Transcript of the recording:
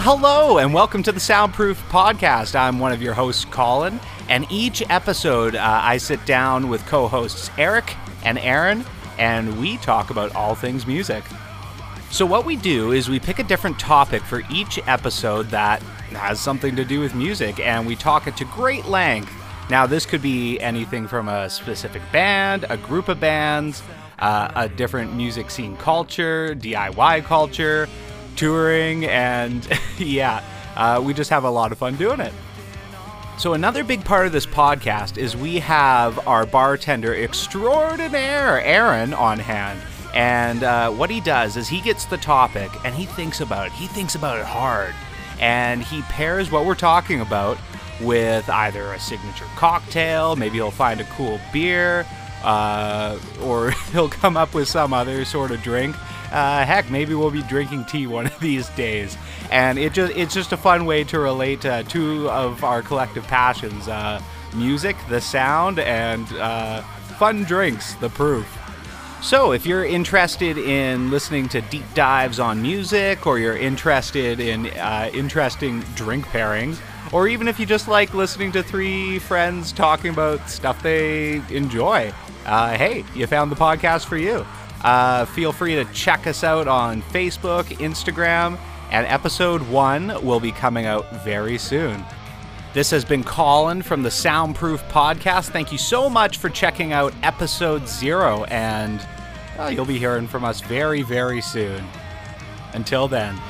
Hello, and welcome to the Soundproof Podcast. I'm one of your hosts, Colin, and each episode uh, I sit down with co hosts Eric and Aaron, and we talk about all things music. So, what we do is we pick a different topic for each episode that has something to do with music, and we talk it to great length. Now, this could be anything from a specific band, a group of bands, uh, a different music scene culture, DIY culture, touring, and yeah, uh, we just have a lot of fun doing it. So, another big part of this podcast is we have our bartender extraordinaire, Aaron, on hand. And uh, what he does is he gets the topic and he thinks about it. He thinks about it hard. And he pairs what we're talking about with either a signature cocktail, maybe he'll find a cool beer, uh, or he'll come up with some other sort of drink. Uh, heck, maybe we'll be drinking tea one of these days, and it just it's just a fun way to relate uh, two of our collective passions: uh, music, the sound, and uh, fun drinks, the proof. So, if you're interested in listening to deep dives on music, or you're interested in uh, interesting drink pairings, or even if you just like listening to three friends talking about stuff they enjoy, uh, hey, you found the podcast for you. Uh, feel free to check us out on Facebook, Instagram, and episode one will be coming out very soon. This has been Colin from the Soundproof Podcast. Thank you so much for checking out episode zero, and you'll be hearing from us very, very soon. Until then.